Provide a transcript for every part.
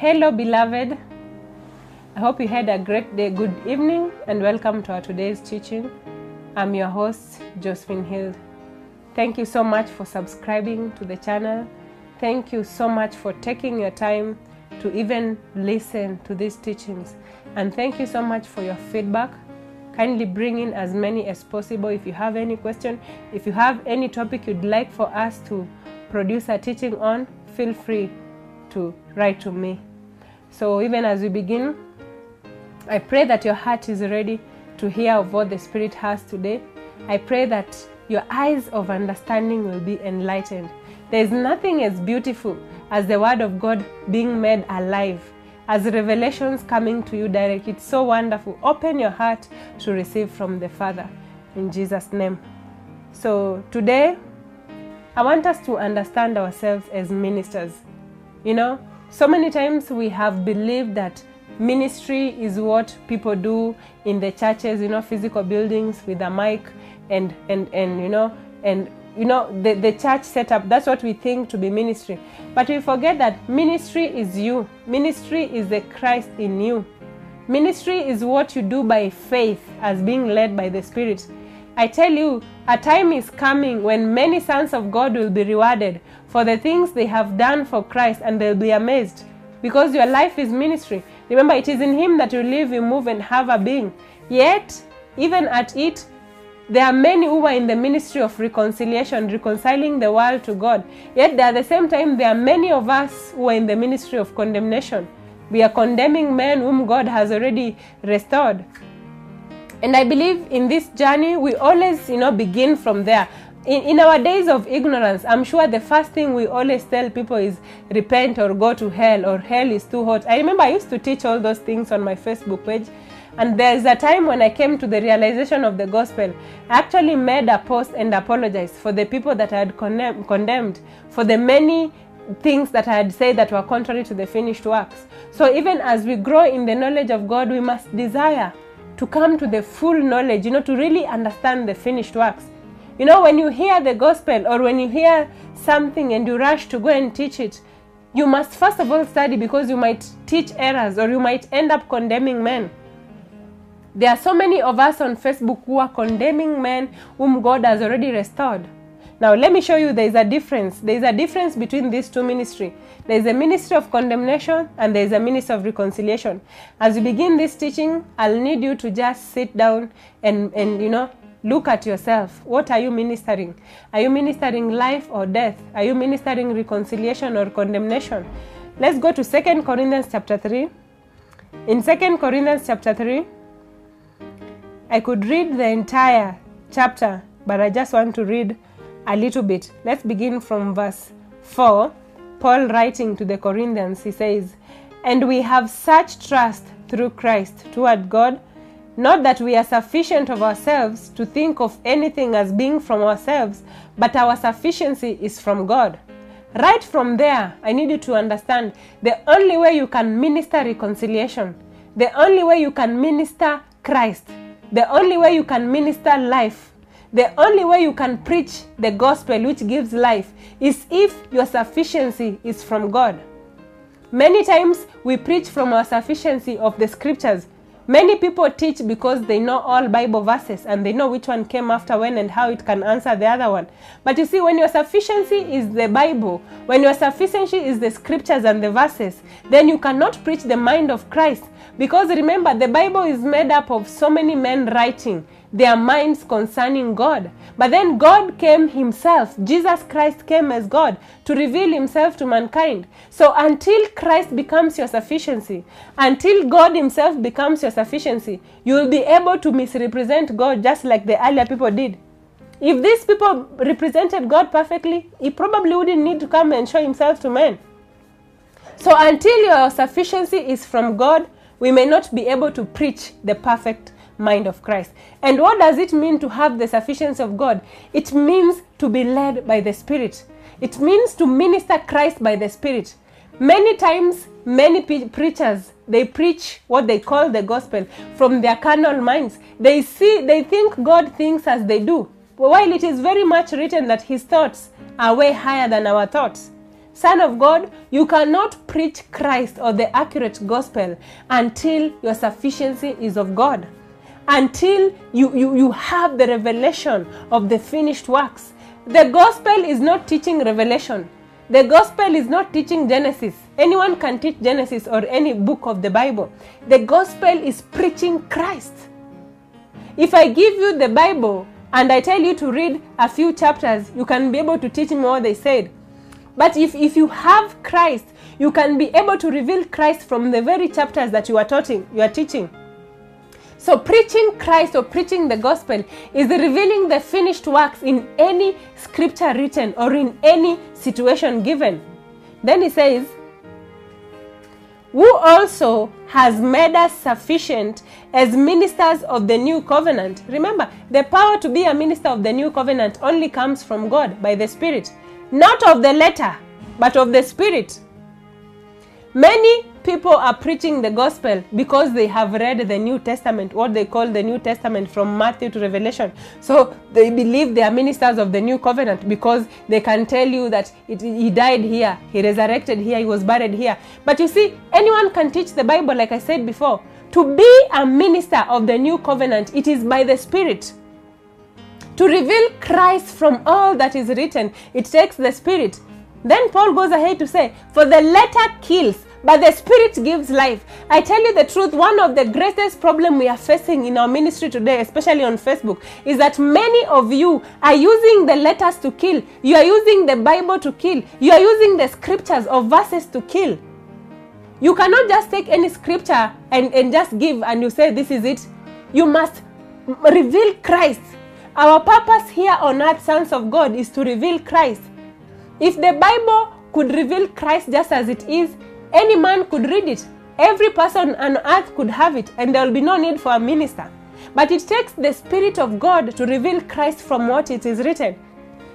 Hello, beloved. I hope you had a great day. Good evening, and welcome to our today's teaching. I'm your host, Josephine Hill. Thank you so much for subscribing to the channel. Thank you so much for taking your time to even listen to these teachings. And thank you so much for your feedback. Kindly bring in as many as possible. If you have any question, if you have any topic you'd like for us to produce a teaching on, feel free to write to me. So, even as we begin, I pray that your heart is ready to hear of what the Spirit has today. I pray that your eyes of understanding will be enlightened. There is nothing as beautiful as the Word of God being made alive, as revelations coming to you direct. It's so wonderful. Open your heart to receive from the Father in Jesus' name. So, today, I want us to understand ourselves as ministers. You know, so many times we have believed that ministry is what people do in the churches, you know, physical buildings with a mic and and and you know and you know the, the church setup that's what we think to be ministry. But we forget that ministry is you. Ministry is the christ in you. Ministry is what you do by faith as being led by the spirit i tell you a time is coming when many sons of god will be rewarded for the things they have done for christ and they'll be amazed because your life is ministry remember it is in him that you live you move and have a being yet even at it there are many who are in the ministry of reconciliation, reconciling the world to God. Yet at the same time, there are many of us who are in the ministry of condemnation. We are condemning men whom God has already restored. And I believe in this journey, we always, you know, begin from there. In, in our days of ignorance, I'm sure the first thing we always tell people is repent or go to hell or hell is too hot. I remember I used to teach all those things on my Facebook page. And there's a time when I came to the realization of the gospel. I actually made a post and apologized for the people that I had condemn, condemned, for the many things that I had said that were contrary to the finished works. So even as we grow in the knowledge of God, we must desire to come to the full knowledge, you know, to really understand the finished works. You know, when you hear the gospel or when you hear something and you rush to go and teach it, you must first of all study because you might teach errors or you might end up condemning men. There are so many of us on Facebook who are condemning men whom God has already restored. Now, let me show you there is a difference. There is a difference between these two ministries. There is a ministry of condemnation and there is a ministry of reconciliation. As you begin this teaching, I'll need you to just sit down and, and you know, look at yourself. What are you ministering? Are you ministering life or death? Are you ministering reconciliation or condemnation? Let's go to Second Corinthians chapter 3. In Second Corinthians chapter 3, I could read the entire chapter, but I just want to read a little bit. Let's begin from verse 4. Paul writing to the Corinthians, he says, And we have such trust through Christ toward God, not that we are sufficient of ourselves to think of anything as being from ourselves, but our sufficiency is from God. Right from there, I need you to understand the only way you can minister reconciliation, the only way you can minister Christ, the only way you can minister life, the only way you can preach the gospel which gives life is if your sufficiency is from God. Many times we preach from our sufficiency of the scriptures. Many people teach because they know all Bible verses and they know which one came after when and how it can answer the other one. But you see, when your sufficiency is the Bible, when your sufficiency is the scriptures and the verses, then you cannot preach the mind of Christ. Because remember, the Bible is made up of so many men writing their minds concerning God. But then God came Himself, Jesus Christ came as God to reveal Himself to mankind. So until Christ becomes your sufficiency, until God Himself becomes your sufficiency, you will be able to misrepresent God just like the earlier people did. If these people represented God perfectly, He probably wouldn't need to come and show Himself to men. So until your sufficiency is from God, we may not be able to preach the perfect mind of Christ. And what does it mean to have the sufficiency of God? It means to be led by the Spirit. It means to minister Christ by the Spirit. Many times, many preachers they preach what they call the gospel from their carnal minds. They see, they think God thinks as they do, while it is very much written that His thoughts are way higher than our thoughts. Son of God, you cannot preach Christ or the accurate gospel until your sufficiency is of God. Until you, you, you have the revelation of the finished works. The gospel is not teaching revelation. The gospel is not teaching Genesis. Anyone can teach Genesis or any book of the Bible. The gospel is preaching Christ. If I give you the Bible and I tell you to read a few chapters, you can be able to teach me what they said. But if, if you have Christ, you can be able to reveal Christ from the very chapters that you are teaching. You are teaching. So preaching Christ or preaching the gospel is revealing the finished works in any scripture written or in any situation given. Then he says, who also has made us sufficient as ministers of the new covenant. Remember, the power to be a minister of the new covenant only comes from God by the Spirit, not of the letter, but of the Spirit. Many people are preaching the gospel because they have read the New Testament, what they call the New Testament from Matthew to Revelation. So they believe they are ministers of the new covenant because they can tell you that it, he died here, he resurrected here, he was buried here. But you see, anyone can teach the Bible, like I said before. To be a minister of the new covenant, it is by the Spirit. To reveal Christ from all that is written, it takes the Spirit. Then Paul goes ahead to say, For the letter kills, but the spirit gives life. I tell you the truth, one of the greatest problem we are facing in our ministry today, especially on Facebook, is that many of you are using the letters to kill. You are using the Bible to kill. You are using the scriptures or verses to kill. You cannot just take any scripture and, and just give and you say this is it. You must reveal Christ. Our purpose here on earth, sons of God, is to reveal Christ. If the Bible could reveal Christ just as it is, any man could read it. Every person on earth could have it, and there will be no need for a minister. But it takes the Spirit of God to reveal Christ from what it is written.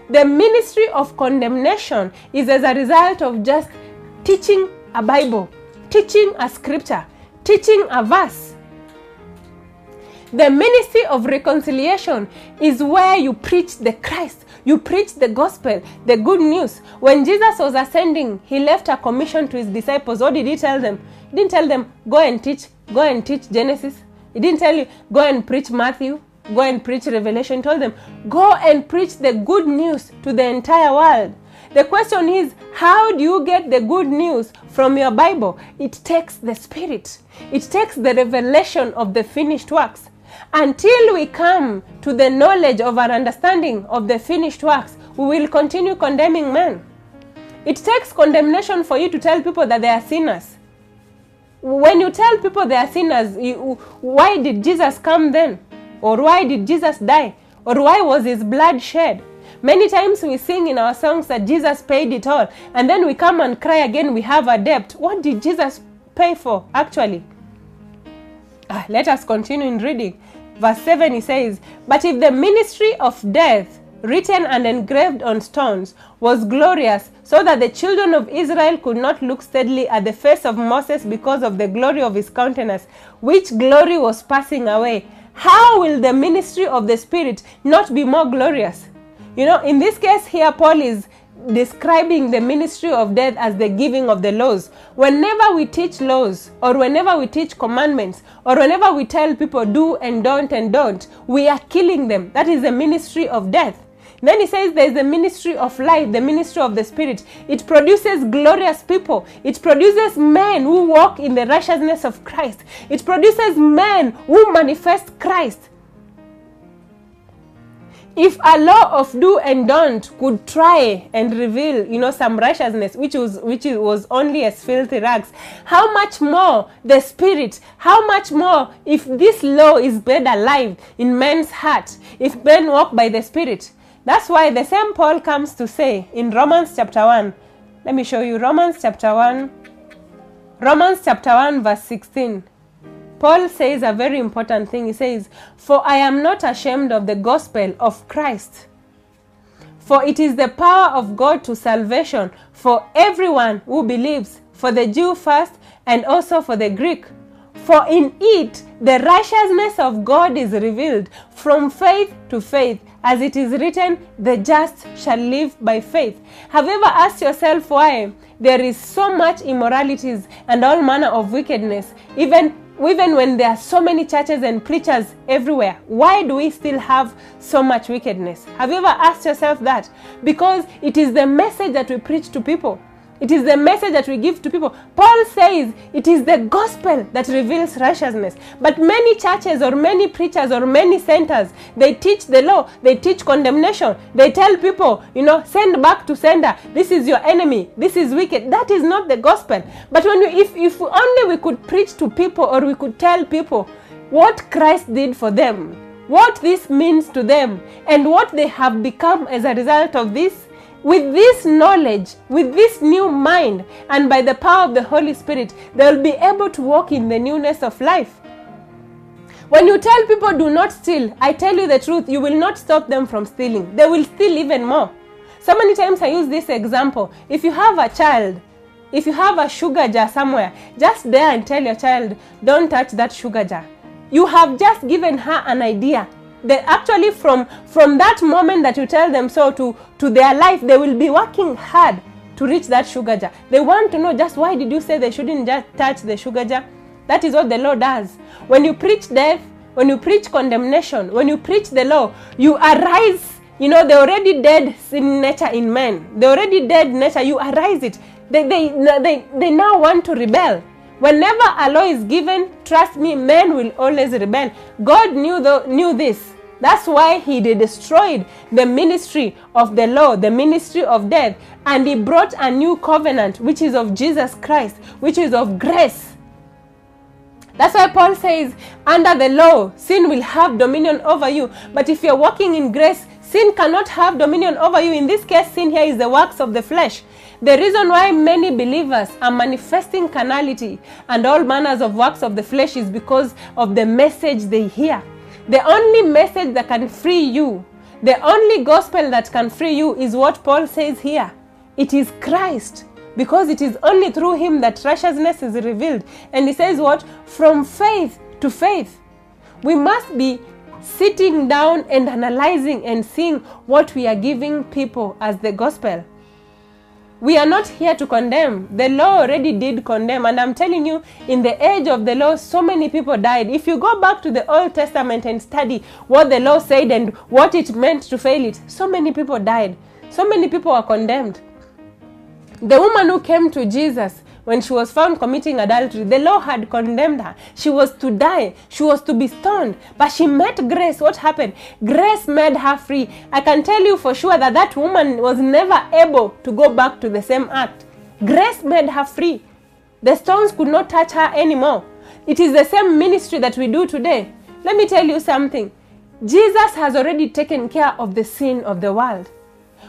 The ministry of condemnation is as a result of just teaching a Bible, teaching a scripture, teaching a verse. The ministry of reconciliation is where you preach the Christ, you preach the gospel, the good news. When Jesus was ascending, he left a commission to his disciples. What did he tell them? He didn't tell them, go and teach, go and teach Genesis. He didn't tell you, go and preach Matthew, go and preach Revelation. He told them, go and preach the good news to the entire world. The question is, how do you get the good news from your Bible? It takes the Spirit, it takes the revelation of the finished works. Until we come to the knowledge of our understanding of the finished works, we will continue condemning men. It takes condemnation for you to tell people that they are sinners. When you tell people they are sinners, you, why did Jesus come then? Or why did Jesus die? Or why was his blood shed? Many times we sing in our songs that Jesus paid it all, and then we come and cry again, we have a debt. What did Jesus pay for actually? Ah, let us continue in reading. Verse 7 he says, But if the ministry of death, written and engraved on stones, was glorious, so that the children of Israel could not look steadily at the face of Moses because of the glory of his countenance, which glory was passing away, how will the ministry of the Spirit not be more glorious? You know, in this case here, Paul is describing the ministry of death as the giving of the laws. Whenever we teach laws, or whenever we teach commandments, or whenever we tell people do and don't and don't, we are killing them. That is the ministry of death. Then he says there is the ministry of life, the ministry of the Spirit. It produces glorious people. It produces men who walk in the righteousness of Christ. It produces men who manifest Christ if a law of do and don't could try and reveal you know some righteousness which was which was only as filthy rags how much more the spirit how much more if this law is made alive in men's heart if men walk by the spirit? That's why the same paul comes to say in romans chapter 1 let me show you romans chapter 1 romans chapter 1 verse 16 Paul says a very important thing. He says, For I am not ashamed of the gospel of Christ. For it is the power of God to salvation for everyone who believes, for the Jew first and also for the Greek. For in it the righteousness of God is revealed from faith to faith, as it is written, the just shall live by faith. Have you ever asked yourself why there is so much immoralities and all manner of wickedness, even even when there are so many churches and preachers everywhere, why do we still have so much wickedness? Have you ever asked yourself that? Because it is the message that we preach to people. It is the message that we give to people. Paul says it is the gospel that reveals righteousness. But many churches or many preachers or many centers, they teach the law, they teach condemnation. They tell people, you know, send back to sender. This is your enemy. This is wicked. That is not the gospel. But when we, if, if only we could preach to people or we could tell people what Christ did for them, what this means to them, and what they have become as a result of this, with this knowledge, with this new mind, and by the power of the Holy Spirit, they will be able to walk in the newness of life. When you tell people do not steal, I tell you the truth, you will not stop them from stealing. They will steal even more. So many times I use this example. If you have a child, if you have a sugar jar somewhere, just there and tell your child, don't touch that sugar jar. You have just given her an idea they actually from from that moment that you tell them so to to their life they will be working hard to reach that sugar jar. They want to know just why did you say they shouldn't just touch the sugar jar? That is what the law does. When you preach death when you preach condemnation when you preach the law you arise. You know the already dead sin nature in men. The already dead nature you arise it. They they they, they now want to rebel. Whenever a law is given, trust me, men will always rebel. God knew the, knew this. That's why he destroyed the ministry of the law, the ministry of death, and he brought a new covenant, which is of Jesus Christ, which is of grace. That's why Paul says, under the law, sin will have dominion over you. But if you're walking in grace, sin cannot have dominion over you. In this case, sin here is the works of the flesh. The reason why many believers are manifesting carnality and all manners of works of the flesh is because of the message they hear. The only message that can free you, the only gospel that can free you is what Paul says here. It is Christ. Because it is only through him that righteousness is revealed. And he says what? From faith to faith. We must be sitting down and analyzing and seeing what we are giving people as the gospel. We are not here to condemn. The law already did condemn. And I'm telling you, in the age of the law, so many people died. If you go back to the Old Testament and study what the law said and what it meant to fail it, so many people died. So many people were condemned. The woman who came to Jesus when she was found committing adultery, the law had condemned her. She was to die, she was to be stoned. But she met grace. What happened? Grace made her free. I can tell you for sure that that woman was never able to go back to the same act. Grace made her free. The stones could not touch her anymore. It is the same ministry that we do today. Let me tell you something. Jesus has already taken care of the sin of the world.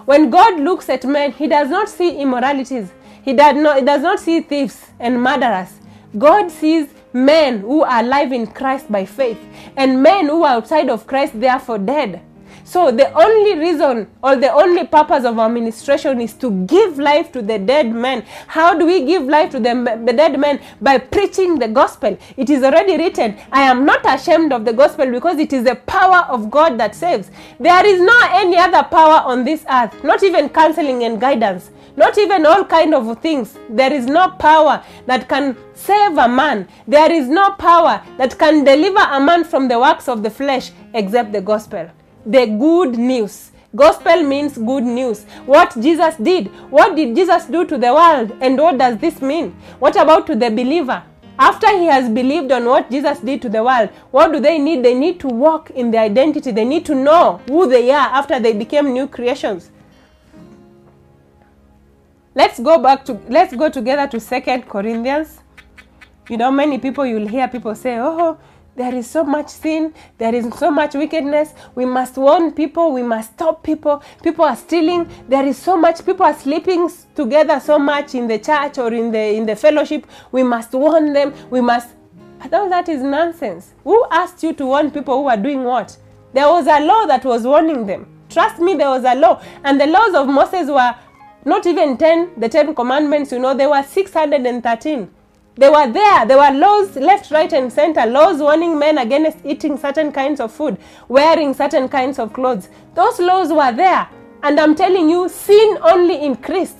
When God looks at men, He does not see immoralities. He does not, he does not see thieves and murderers. God sees men who are alive in Christ by faith, and men who are outside of Christ, therefore dead. So the only reason or the only purpose of our ministration is to give life to the dead men. How do we give life to the, the dead men? By preaching the gospel. It is already written, I am not ashamed of the gospel because it is the power of God that saves. There is no any other power on this earth, not even counseling and guidance not even all kind of things. There is no power that can save a man. There is no power that can deliver a man from the works of the flesh except the gospel. The good news. Gospel means good news. What jesus did. What did jesus do to the world? And what does this mean? What about to the believer? After he has believed on what Jesus did to the world, what do they need? They need to walk in their identity. They need to know who they are after they became new creations let's go back to let's go together to second corinthians. You know many people you'll hear people say oh there is so much sin there is so much wickedness. We must warn people we must stop people. People are stealing. There is so much people are sleeping together so much in the church or in the in the fellowship. We must warn them. We must but all that is nonsense. Who asked you to warn people who are doing what? There was a law that was warning them. Trust me there was a law. And the laws of moses were not even 10 the 10 commandments you know there were 613 They were there. There were laws left, right, and center. Laws warning men against eating certain kinds of food, wearing certain kinds of clothes. Those laws were there. And I'm telling you, sin only increased.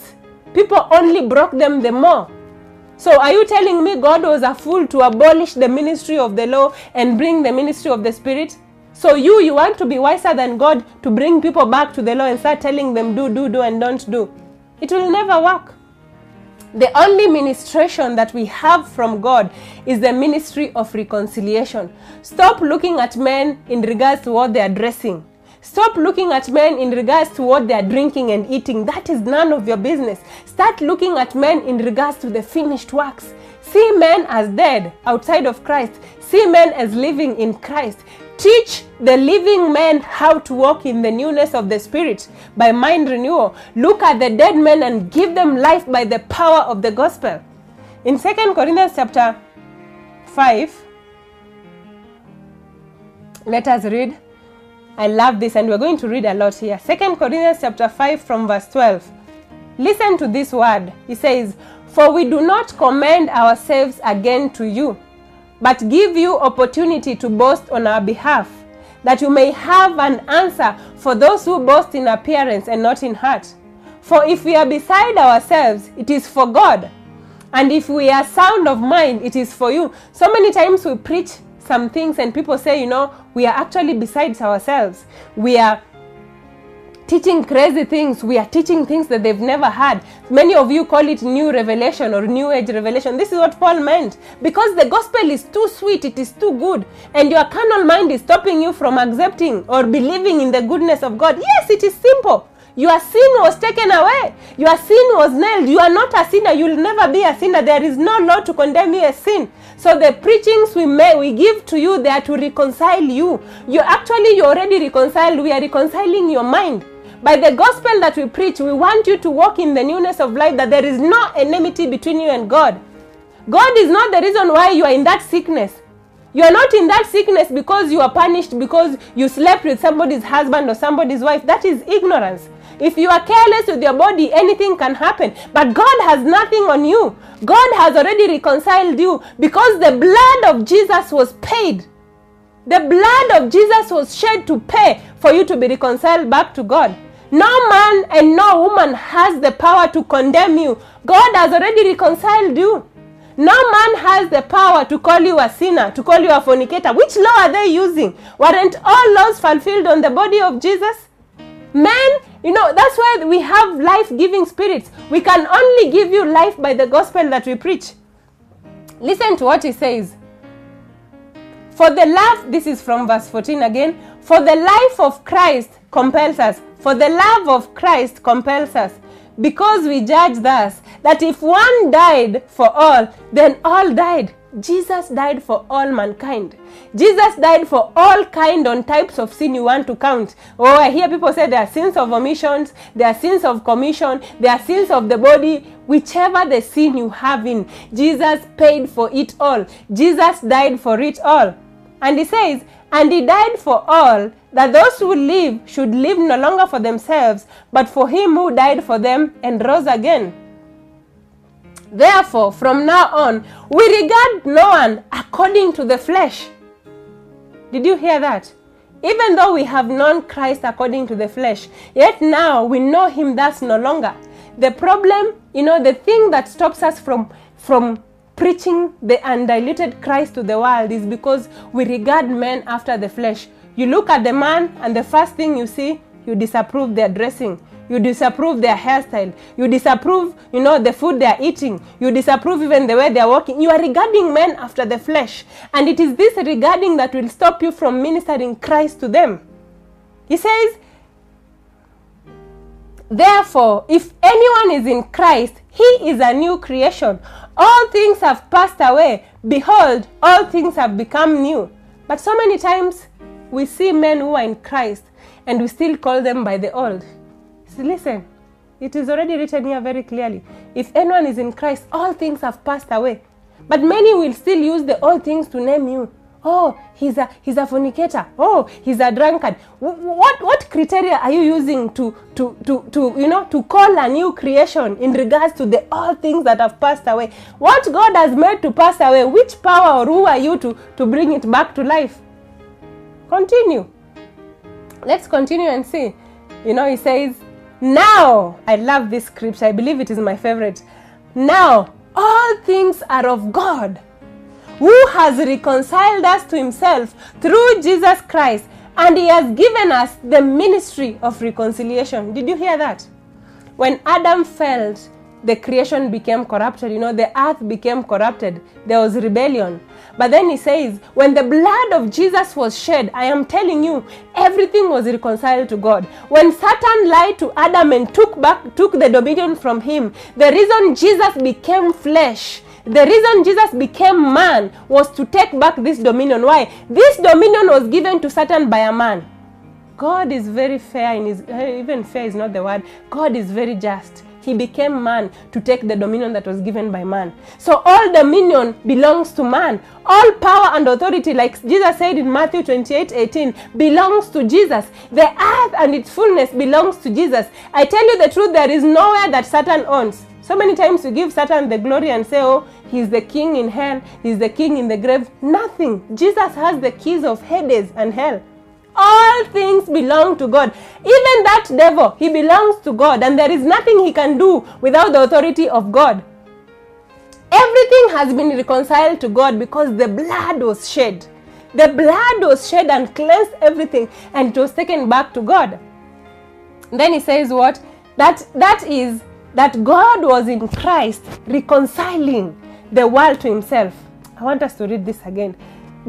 People only broke them the more. So, are you telling me God was a fool to abolish the ministry of the law and bring the ministry of the Spirit? So, you, you want to be wiser than God to bring people back to the law and start telling them, do, do, do, and don't do. It will never work. The only ministration that we have from God is the ministry of reconciliation. Stop looking at men in regards to what they are dressing. Stop looking at men in regards to what they are drinking and eating. That is none of your business. Start looking at men in regards to the finished works. See men as dead outside of Christ. See men as living in Christ. Teach the living men how to walk in the newness of the Spirit by mind renewal. Look at the dead men and give them life by the power of the gospel. In 2 Corinthians chapter 5, let us read. I love this, and we're going to read a lot here. 2 Corinthians chapter 5 from verse 12. Listen to this word. He says, For we do not commend ourselves again to you, but give you opportunity to boast on our behalf, that you may have an answer for those who boast in appearance and not in heart. For if we are beside ourselves, it is for God. And if we are sound of mind, it is for you. So many times we preach some things and people say, you know, we are actually besides ourselves. We are teaching crazy things. We are teaching things that they've never had. Many of you call it new revelation or new age revelation. This is what Paul meant. Because the gospel is too sweet, it is too good, and your carnal mind is stopping you from accepting or believing in the goodness of God. Yes, it is simple. Your sin was taken away. Your sin was nailed. You are not a sinner. You'll never be a sinner. There is no law to condemn you as sin. So the preachings we may we give to you, they are to reconcile you. You actually you're already reconciled. We are reconciling your mind. By the gospel that we preach, we want you to walk in the newness of life, that there is no enmity between you and God. God is not the reason why you are in that sickness. You are not in that sickness because you are punished because you slept with somebody's husband or somebody's wife. That is ignorance. If you are careless with your body, anything can happen. But God has nothing on you. God has already reconciled you because the blood of Jesus was paid. The blood of Jesus was shed to pay for you to be reconciled back to God. No man and no woman has the power to condemn you. God has already reconciled you. No man has the power to call you a sinner, to call you a fornicator. Which law are they using? Weren't all laws fulfilled on the body of Jesus? Men, you know, that's why we have life giving spirits. We can only give you life by the gospel that we preach. Listen to what he says. For the love, this is from verse 14 again. For the life of Christ compels us. For the love of Christ compels us. Because we judge thus that if one died for all, then all died. Jesus died for all mankind. Jesus died for all kind on types of sin you want to count. Oh, I hear people say there are sins of omissions, there are sins of commission, there are sins of the body. Whichever the sin you have in, Jesus paid for it all. Jesus died for it all. And he says, and he died for all, that those who live should live no longer for themselves, but for him who died for them and rose again. Therefore, from now on, we regard no one according to the flesh. Did you hear that? Even though we have known Christ according to the flesh, yet now we know him thus no longer. The problem, you know, the thing that stops us from from preaching the undiluted Christ to the world is because we regard men after the flesh. You look at the man, and the first thing you see, you disapprove their dressing. You disapprove their hairstyle. You disapprove, you know, the food they are eating. You disapprove even the way they are walking. You are regarding men after the flesh. And it is this regarding that will stop you from ministering Christ to them. He says, Therefore, if anyone is in Christ, he is a new creation. All things have passed away. Behold, all things have become new. But so many times we see men who are in Christ and we still call them by the old. So listen, it is already written here very clearly. If anyone is in Christ, all things have passed away. But many will still use the old things to name you. Oh he's a he's a fornicator. Oh he's a drunkard. What what criteria are you using to to to to you know to call a new creation in regards to the all things that have passed away? What god has made to pass away which power or who are you to to bring it back to life? Continue. Let's continue and see. You know he says now i love this scripture. I believe it is my favorite. Now all things are of god who has reconciled us to himself through Jesus Christ, and he has given us the ministry of reconciliation. Did you hear that? When Adam fell, the creation became corrupted. You know, the earth became corrupted. There was rebellion. But then he says, when the blood of Jesus was shed, I am telling you, everything was reconciled to God. When Satan lied to Adam and took back took the dominion from him, the reason Jesus became flesh the reason Jesus became man was to take back this dominion. Why? This dominion was given to Satan by a man. God is very fair in his eh, even fair is not the word. God is very just. He became man to take the dominion that was given by man. So all dominion belongs to man. All power and authority, like Jesus said in Matthew 28 18, belongs to Jesus. The earth and its fullness belongs to Jesus. I tell you the truth, there is nowhere that Satan owns. So many times we give Satan the glory and say, oh, he's the king in hell, he's the king in the grave. Nothing. Jesus has the keys of Hades and hell. All things belong to God. Even that devil, he belongs to God, and there is nothing he can do without the authority of God. Everything has been reconciled to God because the blood was shed. The blood was shed and cleansed everything, and it was taken back to God. Then he says, What? That that is that God was in Christ reconciling the world to himself. I want us to read this again.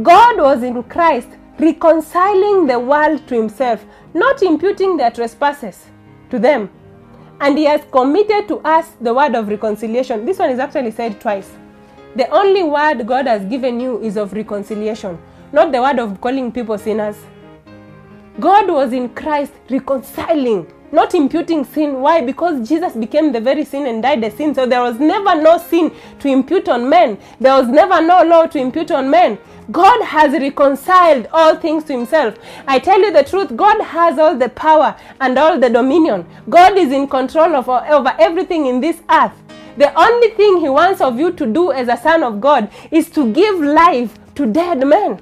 God was in Christ reconciling the world to himself, not imputing their trespasses to them. And he has committed to us the word of reconciliation. This one is actually said twice. The only word God has given you is of reconciliation, not the word of calling people sinners. God was in Christ reconciling, not imputing sin. Why? Because Jesus became the very sin and died the sin. So there was never no sin to impute on men. There was never no law to impute on men. God has reconciled all things to himself. I tell you the truth, God has all the power and all the dominion. God is in control of over everything in this earth. The only thing he wants of you to do as a son of God is to give life to dead men.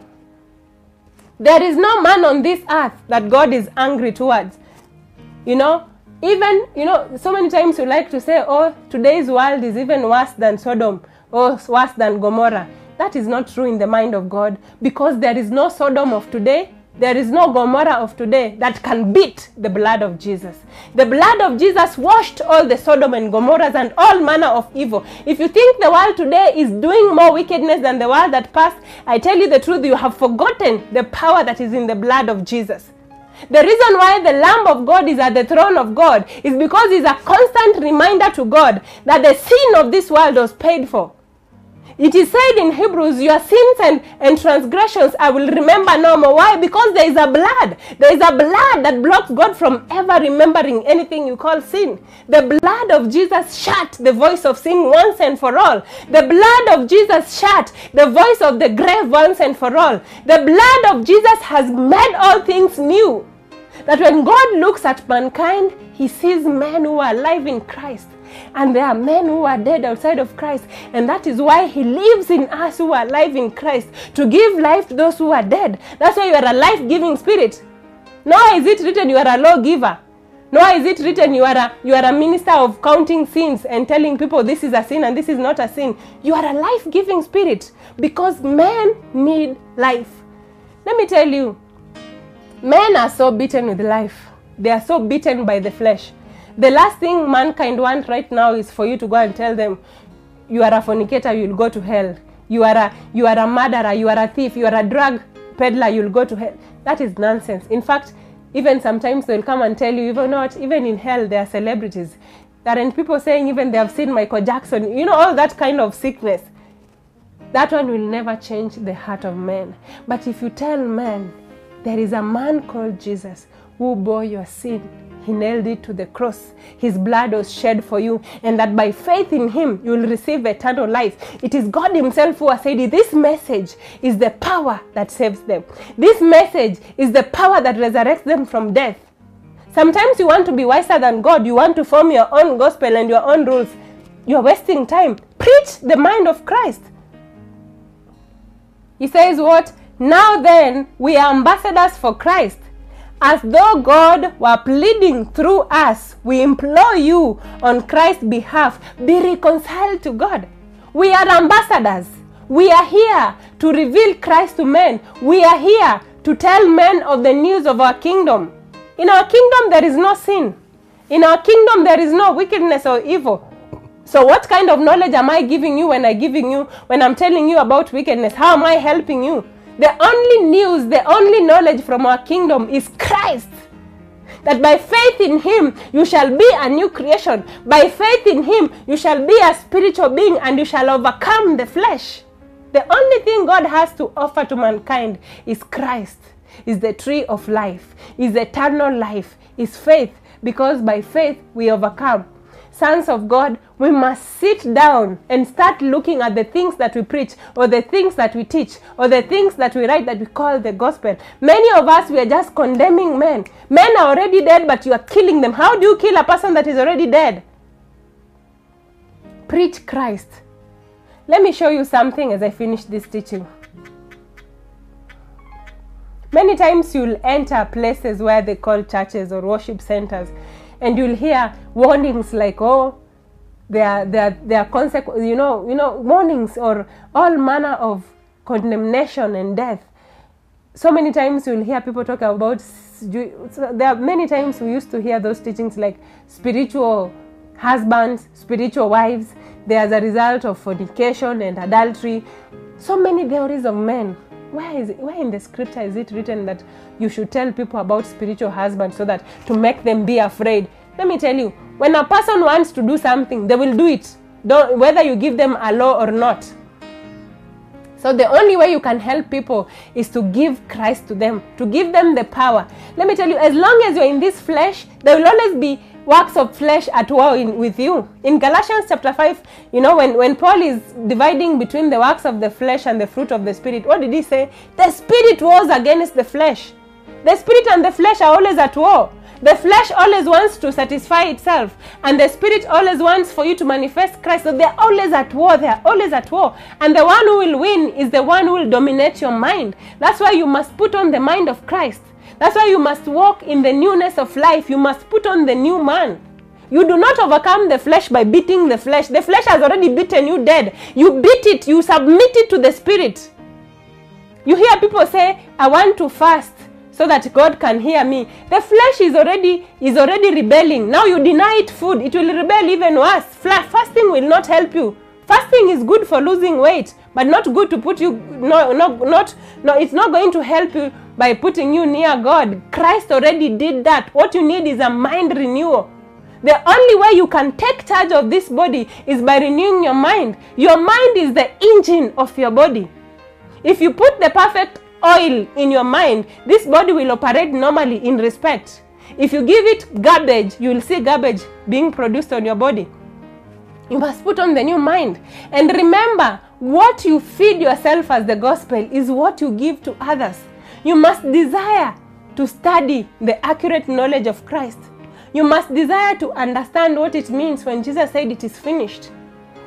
There is no man on this earth that God is angry towards. You know, even, you know, so many times you like to say, oh, today's world is even worse than Sodom or worse than Gomorrah. That is not true in the mind of God because there is no Sodom of today, there is no Gomorrah of today that can beat the blood of Jesus. The blood of Jesus washed all the Sodom and Gomorrahs and all manner of evil. If you think the world today is doing more wickedness than the world that passed, I tell you the truth, you have forgotten the power that is in the blood of Jesus. The reason why the Lamb of God is at the throne of God is because it's a constant reminder to God that the sin of this world was paid for. It is said in Hebrews, Your sins and, and transgressions I will remember no more. Why? Because there is a blood. There is a blood that blocks God from ever remembering anything you call sin. The blood of Jesus shut the voice of sin once and for all. The blood of Jesus shut the voice of the grave once and for all. The blood of Jesus has made all things new. That when God looks at mankind, he sees men who are alive in Christ and there are men who are dead outside of Christ. And that is why He lives in us who are alive in Christ to give life to those who are dead. That's why you are a life giving spirit. Nor is it written you are a lawgiver. Nor is it written you are, a, you are a minister of counting sins and telling people this is a sin and this is not a sin. You are a life giving spirit because men need life. Let me tell you, men are so beaten with life, they are so beaten by the flesh the last thing mankind want right now is for you to go and tell them you are a fornicator you'll go to hell. You are a you are a murderer you are a thief you are a drug peddler you'll go to hell. That is nonsense. In fact even sometimes they'll come and tell you even not even in hell there are celebrities. There are people saying even they have seen michael jackson you know all that kind of sickness. That one will never change the heart of man. But if you tell man there is a man called jesus who bore your sin he nailed it to the cross. His blood was shed for you, and that by faith in him you will receive eternal life. It is God Himself who has said. This message is the power that saves them. This message is the power that resurrects them from death. Sometimes you want to be wiser than God, you want to form your own gospel and your own rules. You're wasting time. Preach the mind of Christ. He says, What? Now then, we are ambassadors for Christ. As though God were pleading through us, we implore you on Christ's behalf, be reconciled to God. We are ambassadors. We are here to reveal Christ to men. We are here to tell men of the news of our kingdom. In our kingdom, there is no sin. In our kingdom, there is no wickedness or evil. So, what kind of knowledge am I giving you when I giving you when I'm telling you about wickedness? How am I helping you? The only news, the only knowledge from our kingdom is Christ. That by faith in Him you shall be a new creation. By faith in Him you shall be a spiritual being and you shall overcome the flesh. The only thing God has to offer to mankind is Christ, is the tree of life, is eternal life, is faith, because by faith we overcome sons of God, we must sit down and start looking at the things that we preach, or the things that we teach, or the things that we write that we call the gospel. Many of us, we are just condemning men. Men are already dead, but you are killing them. How do you kill a person that is already dead? Preach Christ. Let me show you something as I finish this teaching. Many times you'll enter places where they call churches or worship centers and you'll hear warnings like oh there there there are consequences you know you know warnings or all manner of condemnation and death. So many times you'll hear people talk about there are many times we used to hear those teachings like spiritual husbands spiritual wives. They as a result of fornication and adultery. So many theories of men where is it, where in the scripture is it written that you should tell people about spiritual husbands so that to make them be afraid? Let me tell you when a person wants to do something they will do it. Don't, whether you give them a law or not. So the only way you can help people is to give christ to them to give them the power. Let me tell you as long as you're in this flesh there will always be works of flesh at war in, with you. In Galatians chapter 5, you know, when, when Paul is dividing between the works of the flesh and the fruit of the Spirit, what did he say? The Spirit wars against the flesh. The Spirit and the flesh are always at war. The flesh always wants to satisfy itself, and the Spirit always wants for you to manifest Christ. So they're always at war. They're always at war. And the one who will win is the one who will dominate your mind. That's why you must put on the mind of Christ. That's why you must walk in the newness of life. You must put on the new man. You do not overcome the flesh by beating the flesh. The flesh has already beaten you dead. You beat it, you submit it to the spirit. You hear people say, I want to fast so that God can hear me. The flesh is already is already rebelling. Now you deny it food, it will rebel even worse. Fasting will not help you. Fasting is good for losing weight, but not good to put you no no not no it's not going to help you by putting you near God. Christ already did that. What you need is a mind renewal. The only way you can take charge of this body is by renewing your mind. Your mind is the engine of your body. If you put the perfect oil in your mind, this body will operate normally in respect. If you give it garbage, you will see garbage being produced on your body. You must put on the new mind. And remember, what you feed yourself as the gospel is what you give to others. You must desire to study the accurate knowledge of Christ. You must desire to understand what it means when Jesus said it is finished.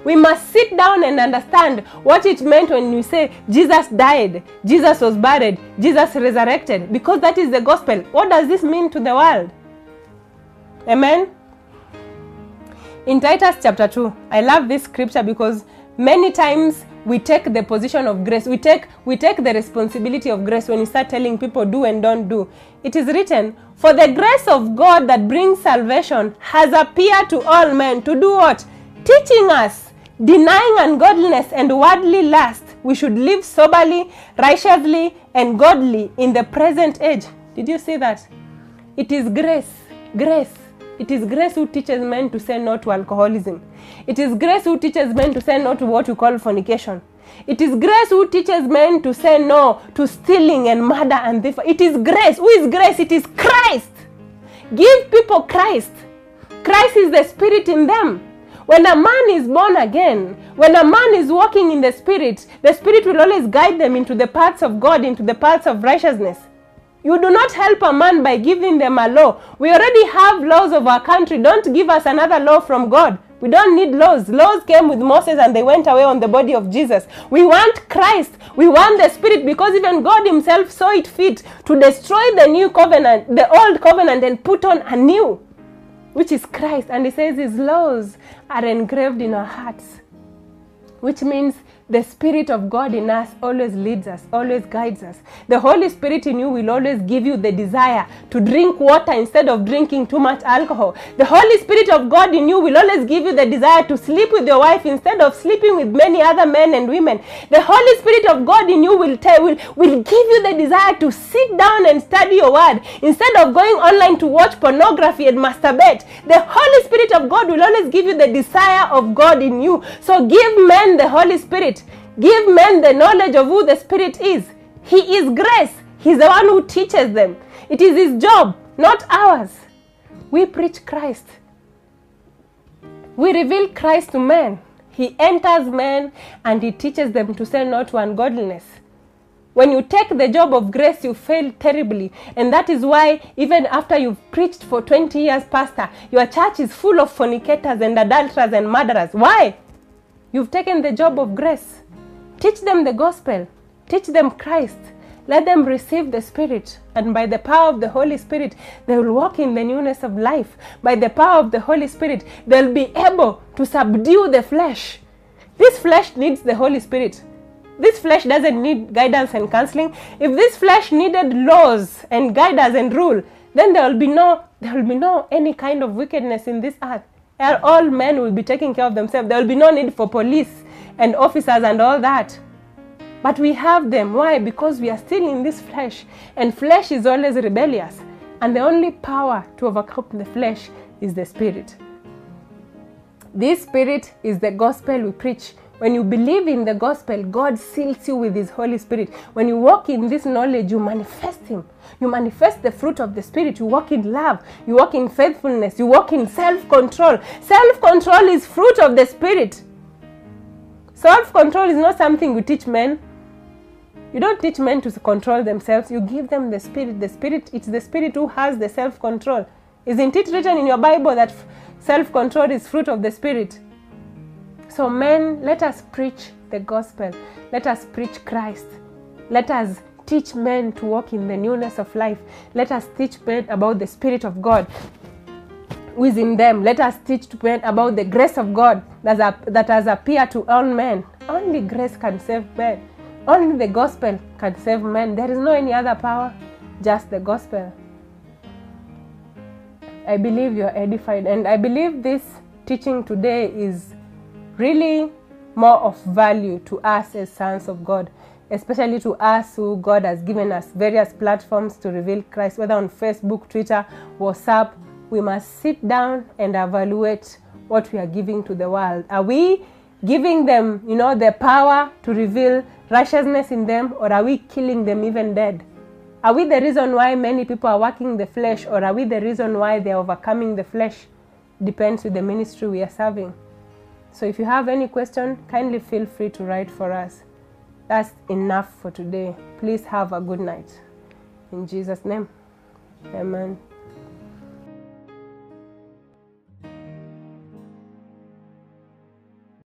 We must sit down and understand what it meant when you say Jesus died, Jesus was buried, Jesus resurrected, because that is the gospel. What does this mean to the world? Amen. In Titus chapter 2, I love this scripture because many times we take the position of grace. We take we take the responsibility of grace when you start telling people do and don't do. It is written for the grace of god that brings salvation has appeared to all men to do what? Teaching us denying ungodliness and worldly lust. We should live soberly righteously and godly in the present age. Did you see that? It is grace grace it is grace who teaches men to say no to alcoholism. It is grace who teaches men to say no to what we call fornication. It is grace who teaches men to say no to stealing and murder and this. It is grace. Who is grace? It is Christ. Give people Christ. Christ is the spirit in them. When a man is born again, when a man is walking in the spirit, the spirit will always guide them into the paths of God, into the paths of righteousness. You do not help a man by giving them a law. We already have laws of our country. Don't give us another law from God. We don't need laws. Laws came with Moses and they went away on the body of Jesus. We want Christ. We want the Spirit because even God Himself saw it fit to destroy the new covenant, the old covenant, and put on a new, which is Christ. And He says His laws are engraved in our hearts, which means the Spirit of God in us always leads us, always guides us. The Holy Spirit in you will always give you the desire to drink water instead of drinking too much alcohol. The Holy Spirit of God in you will always give you the desire to sleep with your wife instead of sleeping with many other men and women. The Holy Spirit of God in you will, tell, will, will give you the desire to sit down and study your word instead of going online to watch pornography and masturbate. The Holy Spirit of God will always give you the desire of God in you. So give men the Holy Spirit. Give men the knowledge of who the Spirit is. He is grace. He's the one who teaches them. It is His job, not ours. We preach Christ. We reveal Christ to men. He enters men and He teaches them to say no to ungodliness. When you take the job of grace, you fail terribly. And that is why, even after you've preached for 20 years, Pastor, your church is full of fornicators and adulterers and murderers. Why? You've taken the job of grace. Teach them the gospel, teach them Christ. Let them receive the Spirit, and by the power of the Holy Spirit, they will walk in the newness of life. By the power of the Holy Spirit, they'll be able to subdue the flesh. This flesh needs the Holy Spirit. This flesh doesn't need guidance and counseling. If this flesh needed laws and guidance and rule, then there will be no there will be no any kind of wickedness in this earth. All men will be taking care of themselves. There will be no need for police and officers and all that. But we have them. Why? Because we are still in this flesh, and flesh is always rebellious. And the only power to overcome the flesh is the Spirit. This Spirit is the gospel we preach. When you believe in the gospel, God seals you with His Holy Spirit. When you walk in this knowledge, you manifest Him. You manifest the fruit of the Spirit. You walk in love. You walk in faithfulness. You walk in self control. Self control is fruit of the Spirit. Self control is not something you teach men. You don't teach men to control themselves. You give them the Spirit. The Spirit, it's the Spirit who has the self control. Isn't it written in your Bible that self control is fruit of the Spirit? So, men, let us preach the gospel. Let us preach Christ. Let us teach men to walk in the newness of life. Let us teach men about the Spirit of God within them. Let us teach men about the grace of God that has appeared to all men. Only grace can save men. Only the gospel can save men. There is no any other power, just the gospel. I believe you're edified, and I believe this teaching today is really more of value to us as sons of God, especially to us who God has given us various platforms to reveal Christ, whether on Facebook, Twitter, WhatsApp. We must sit down and evaluate what we are giving to the world. Are we giving them, you know, the power to reveal righteousness in them, or are we killing them even dead? Are we the reason why many people are working the flesh, or are we the reason why they are overcoming the flesh? Depends with the ministry we are serving. So if you have any question, kindly feel free to write for us. That's enough for today. Please have a good night. In Jesus' name, amen.